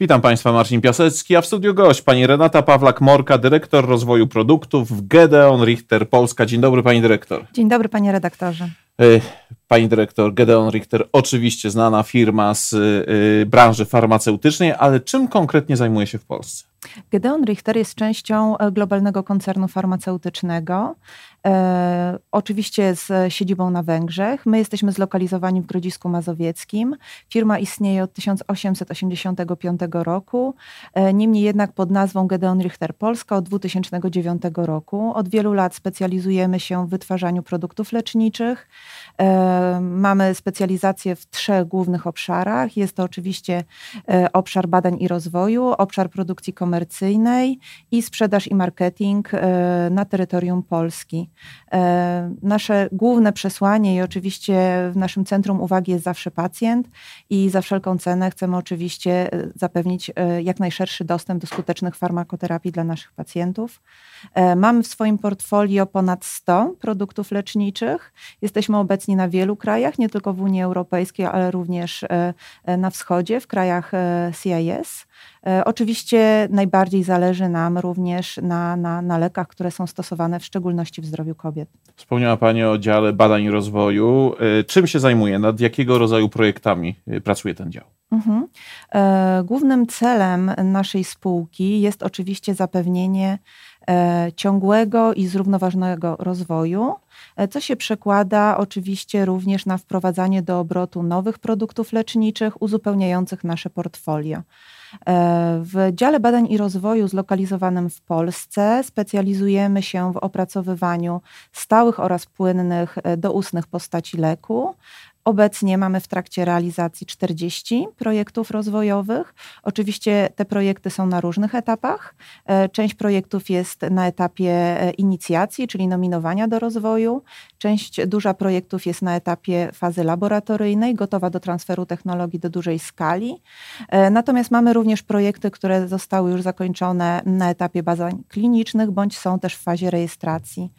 Witam Państwa, Marcin Piasecki, a w studiu gość pani Renata Pawlak-Morka, dyrektor rozwoju produktów w Gedeon Richter Polska. Dzień dobry Pani Dyrektor. Dzień dobry Panie Redaktorze. E, pani Dyrektor, Gedeon Richter, oczywiście znana firma z e, branży farmaceutycznej, ale czym konkretnie zajmuje się w Polsce? Gedeon Richter jest częścią e, globalnego koncernu farmaceutycznego, e, oczywiście z siedzibą na Węgrzech. My jesteśmy zlokalizowani w Grodzisku Mazowieckim. Firma istnieje od 1885 roku, e, niemniej jednak pod nazwą Gedeon Richter Polska od 2009 roku. Od wielu lat specjalizujemy się w wytwarzaniu produktów leczniczych. E, mamy specjalizację w trzech głównych obszarach. Jest to oczywiście e, obszar badań i rozwoju, obszar produkcji komercyjnej, komercyjnej i sprzedaż i marketing e, na terytorium Polski. E, nasze główne przesłanie i oczywiście w naszym centrum uwagi jest zawsze pacjent i za wszelką cenę chcemy oczywiście e, zapewnić jak najszerszy dostęp do skutecznych farmakoterapii dla naszych pacjentów. Mamy w swoim portfolio ponad 100 produktów leczniczych. Jesteśmy obecni na wielu krajach, nie tylko w Unii Europejskiej, ale również na wschodzie, w krajach CIS. E, oczywiście najbardziej zależy nam również na, na, na lekach, które są stosowane w szczególności w zdrowiu kobiet. Wspomniała Pani o dziale badań i rozwoju. E, czym się zajmuje? Nad jakiego rodzaju projektami e, pracuje ten dział? Mhm. Głównym celem naszej spółki jest oczywiście zapewnienie ciągłego i zrównoważonego rozwoju, co się przekłada oczywiście również na wprowadzanie do obrotu nowych produktów leczniczych uzupełniających nasze portfolio. E, w dziale badań i rozwoju zlokalizowanym w Polsce specjalizujemy się w opracowywaniu stałych oraz płynnych e, doustnych postaci leku, Obecnie mamy w trakcie realizacji 40 projektów rozwojowych. Oczywiście te projekty są na różnych etapach. E, część projektów jest na etapie e, inicjacji, czyli nominowania do rozwoju. Część duża projektów jest na etapie fazy laboratoryjnej, gotowa do transferu technologii do dużej skali. E, natomiast mamy również projekty, które zostały już zakończone na etapie badań klinicznych bądź są też w fazie rejestracji.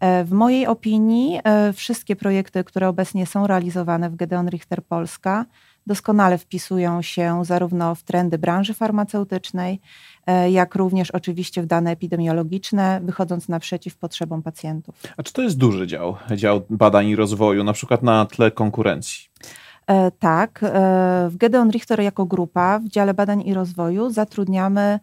E, w mojej opinii e, wszystkie projekty, które obecnie są realizowane w Gedeon Richter Polska, doskonale wpisują się zarówno w trendy branży farmaceutycznej, e, jak również oczywiście w dane epidemiologiczne, wychodząc naprzeciw potrzebom pacjentów. A czy to jest duży dział, dział badań i rozwoju, na przykład na tle konkurencji? Tak, w Gedeon Richter jako grupa w dziale badań i rozwoju zatrudniamy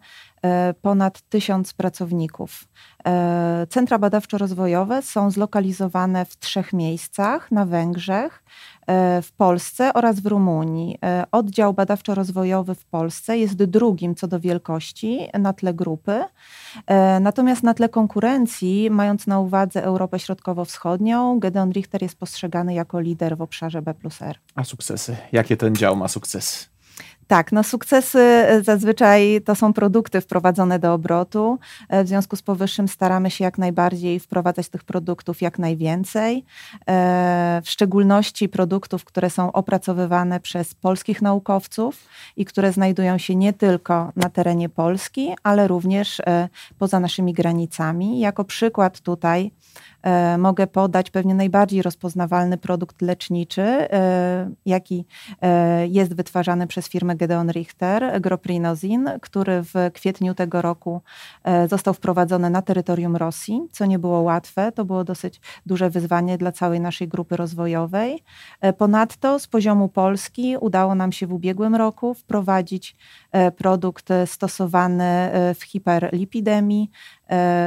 ponad tysiąc pracowników. E, centra badawczo-rozwojowe są zlokalizowane w trzech miejscach na Węgrzech, e, w Polsce oraz w Rumunii. Oddział badawczo-rozwojowy w Polsce jest drugim co do wielkości na tle grupy. Natomiast na tle konkurencji, mając na uwadze Europę Środkowo-Wschodnią, Gedeon Richter jest postrzegany jako lider w obszarze B plus R. A sukcesy? Jakie ten dział ma sukcesy? Tak, no sukcesy e, zazwyczaj to są produkty wprowadzone do obrotu. E, w związku z powyższym staramy się jak najbardziej wprowadzać tych produktów jak najwięcej. E, w szczególności produktów, które są opracowywane przez polskich naukowców i które znajdują się nie tylko na terenie Polski, ale również poza naszymi granicami. Jako przykład tutaj mogę podać pewnie najbardziej rozpoznawalny produkt leczniczy, jaki jest wytwarzany przez firmę Gedeon Richter, Groprinozin, który w kwietniu tego roku został wprowadzony na terytorium Rosji, co nie było łatwe. To było dosyć duże wyzwanie dla całej naszej grupy rozwojowej. Ponadto z poziomu Polski udało nam się w ubiegłym roku wprowadzić produkt stosowany w hiperlipidemii,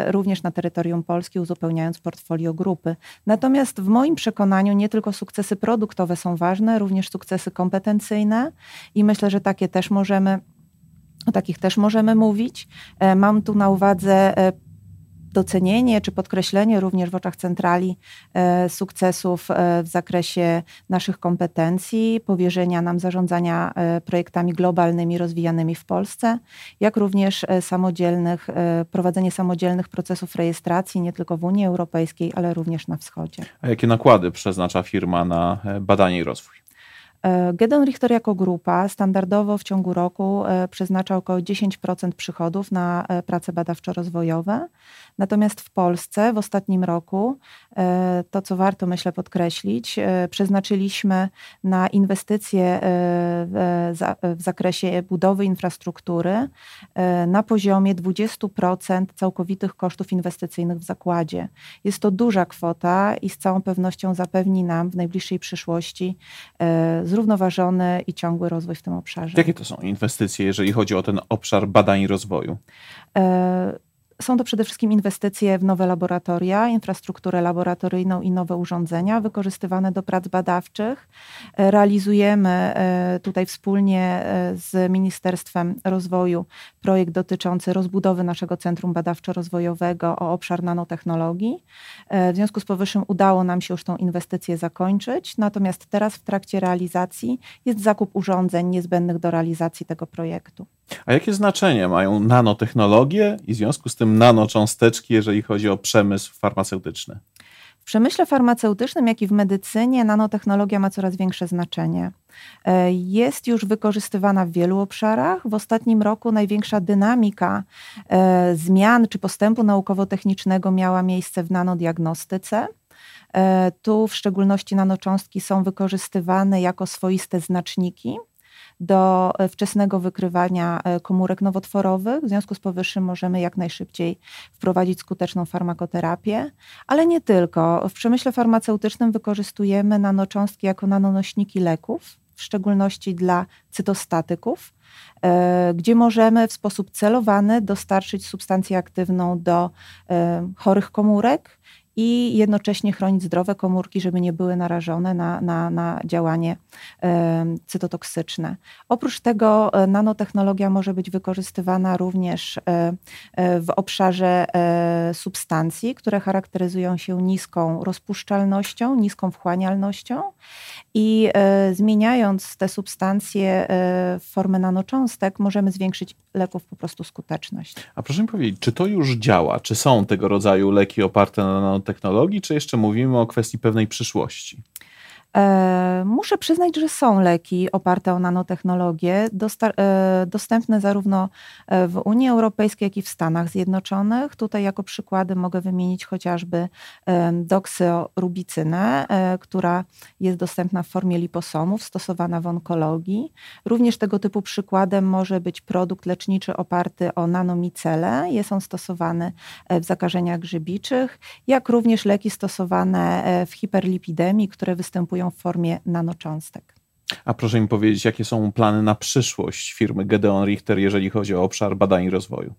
również na terytorium Polski, uzupełniając portfolio portfolio grupy. Natomiast w moim przekonaniu nie tylko sukcesy produktowe są ważne, również sukcesy kompetencyjne i myślę, że takie też możemy o takich też możemy mówić. E, mam tu na uwadze e, docenienie czy podkreślenie również w oczach centrali e, sukcesów e, w zakresie naszych kompetencji, powierzenia nam zarządzania e, projektami globalnymi rozwijanymi w Polsce, jak również samodzielnych, prowadzenie samodzielnych procesów rejestracji nie tylko w Unii Europejskiej, ale również na wschodzie. A jakie nakłady przeznacza firma na badanie i rozwój? E, Gedeon Richter jako grupa standardowo w ciągu roku e, przeznacza około 10% przychodów na e, prace badawczo-rozwojowe. Natomiast w Polsce w ostatnim roku, to co warto myślę podkreślić, przeznaczyliśmy na inwestycje w zakresie budowy infrastruktury na poziomie 20% całkowitych kosztów inwestycyjnych w zakładzie. Jest to duża kwota i z całą pewnością zapewni nam w najbliższej przyszłości zrównoważony i ciągły rozwój w tym obszarze. Jakie to są inwestycje, jeżeli chodzi o ten obszar badań i rozwoju? E są to przede wszystkim inwestycje w nowe laboratoria, infrastrukturę laboratoryjną i nowe urządzenia wykorzystywane do prac badawczych. E, realizujemy e, tutaj wspólnie e, z Ministerstwem Rozwoju projekt dotyczący rozbudowy naszego Centrum Badawczo-Rozwojowego o obszar nanotechnologii. W związku z powyższym udało nam się już tą inwestycję zakończyć, natomiast teraz w trakcie realizacji jest zakup urządzeń niezbędnych do realizacji tego projektu. A jakie znaczenie mają nanotechnologie i w związku z tym nanocząsteczki, jeżeli chodzi o przemysł farmaceutyczny? W przemyśle farmaceutycznym, jak i w medycynie, nanotechnologia ma coraz większe znaczenie. E, jest już wykorzystywana w wielu obszarach. W ostatnim roku największa dynamika e, zmian czy postępu naukowo-technicznego miała miejsce w nanodiagnostyce. E, tu w szczególności nanocząstki są wykorzystywane jako swoiste znaczniki do e, wczesnego wykrywania e, komórek nowotworowych. W związku z powyższym możemy jak najszybciej wprowadzić skuteczną farmakoterapię, ale nie tylko. W przemyśle farmaceutycznym wykorzystujemy nanocząstki jako nanonośniki leków, w szczególności dla cytostatyków, e, gdzie możemy w sposób celowany dostarczyć substancję aktywną do chorych komórek i jednocześnie chronić zdrowe komórki, żeby nie były narażone na, na, na działanie cytotoksyczne. Oprócz tego e, nanotechnologia może być wykorzystywana również e, e, w obszarze substancji, które charakteryzują się niską rozpuszczalnością, niską wchłanialnością i zmieniając te substancje w formę nanocząstek, możemy zwiększyć leków po prostu skuteczność. A proszę mi powiedzieć, czy to już działa? Czy są tego rodzaju leki oparte na nanotechnologii, czy jeszcze mówimy o kwestii pewnej przyszłości? E, muszę przyznać, że są leki oparte o nanotechnologię, e, dostępne zarówno e, w Unii Europejskiej, jak i w Stanach Zjednoczonych. Tutaj jako przykłady mogę wymienić chociażby doksyorubicynę, która jest dostępna w formie liposomów, stosowana w onkologii. Również tego typu przykładem może być produkt leczniczy oparty o nanomicele. Jest on stosowany w zakażeniach grzybiczych, jak również leki stosowane w hiperlipidemii, które występują w formie nanocząstek. A proszę mi powiedzieć, jakie są plany na przyszłość firmy Gedeon Richter, jeżeli chodzi o obszar badań i rozwoju?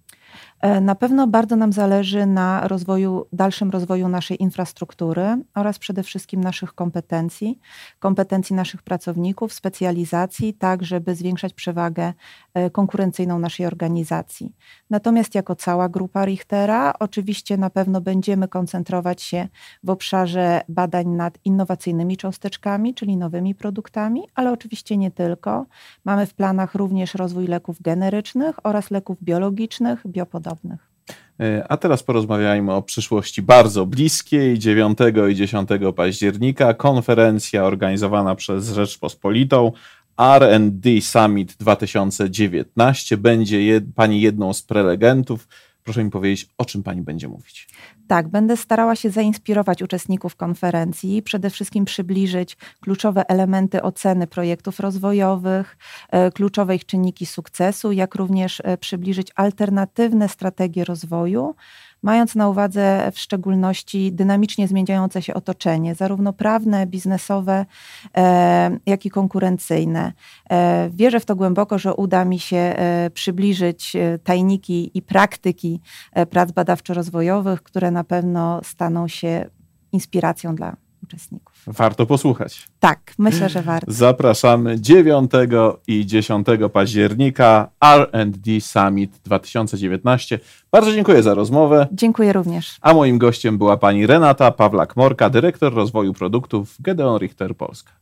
E, na pewno bardzo nam zależy na rozwoju, dalszym rozwoju naszej infrastruktury oraz przede wszystkim naszych kompetencji, kompetencji naszych pracowników, specjalizacji, tak żeby zwiększać przewagę e, konkurencyjną naszej organizacji. Natomiast jako cała grupa Richtera, oczywiście na pewno będziemy koncentrować się w obszarze badań nad innowacyjnymi cząsteczkami, czyli nowymi produktami, ale oczywiście nie tylko. Mamy w planach również rozwój leków generycznych oraz leków biologicznych, biopodobnych podobnych. E, a teraz porozmawiajmy o przyszłości bardzo bliskiej. 9 i 10 października konferencja organizowana przez Rzeczpospolitą RD Summit 2019. Będzie jed, pani jedną z prelegentów. Proszę mi powiedzieć, o czym pani będzie mówić. Tak, będę starała się zainspirować uczestników konferencji, przede wszystkim przybliżyć kluczowe elementy oceny projektów rozwojowych, e, kluczowe ich czynniki sukcesu, jak również e, przybliżyć alternatywne strategie rozwoju mając na uwadze w szczególności dynamicznie zmieniające się otoczenie, zarówno prawne, biznesowe, e, jak i konkurencyjne. E, wierzę w to głęboko, że uda mi się e, przybliżyć tajniki i praktyki prac badawczo-rozwojowych, które na pewno staną się inspiracją dla uczestników. Warto posłuchać. Tak, myślę, że warto. Zapraszamy 9 i 10 października RD Summit 2019. Bardzo dziękuję za rozmowę. Dziękuję również. A moim gościem była pani Renata Pawlak-Morka, dyrektor rozwoju produktów Gedeon Richter Polska.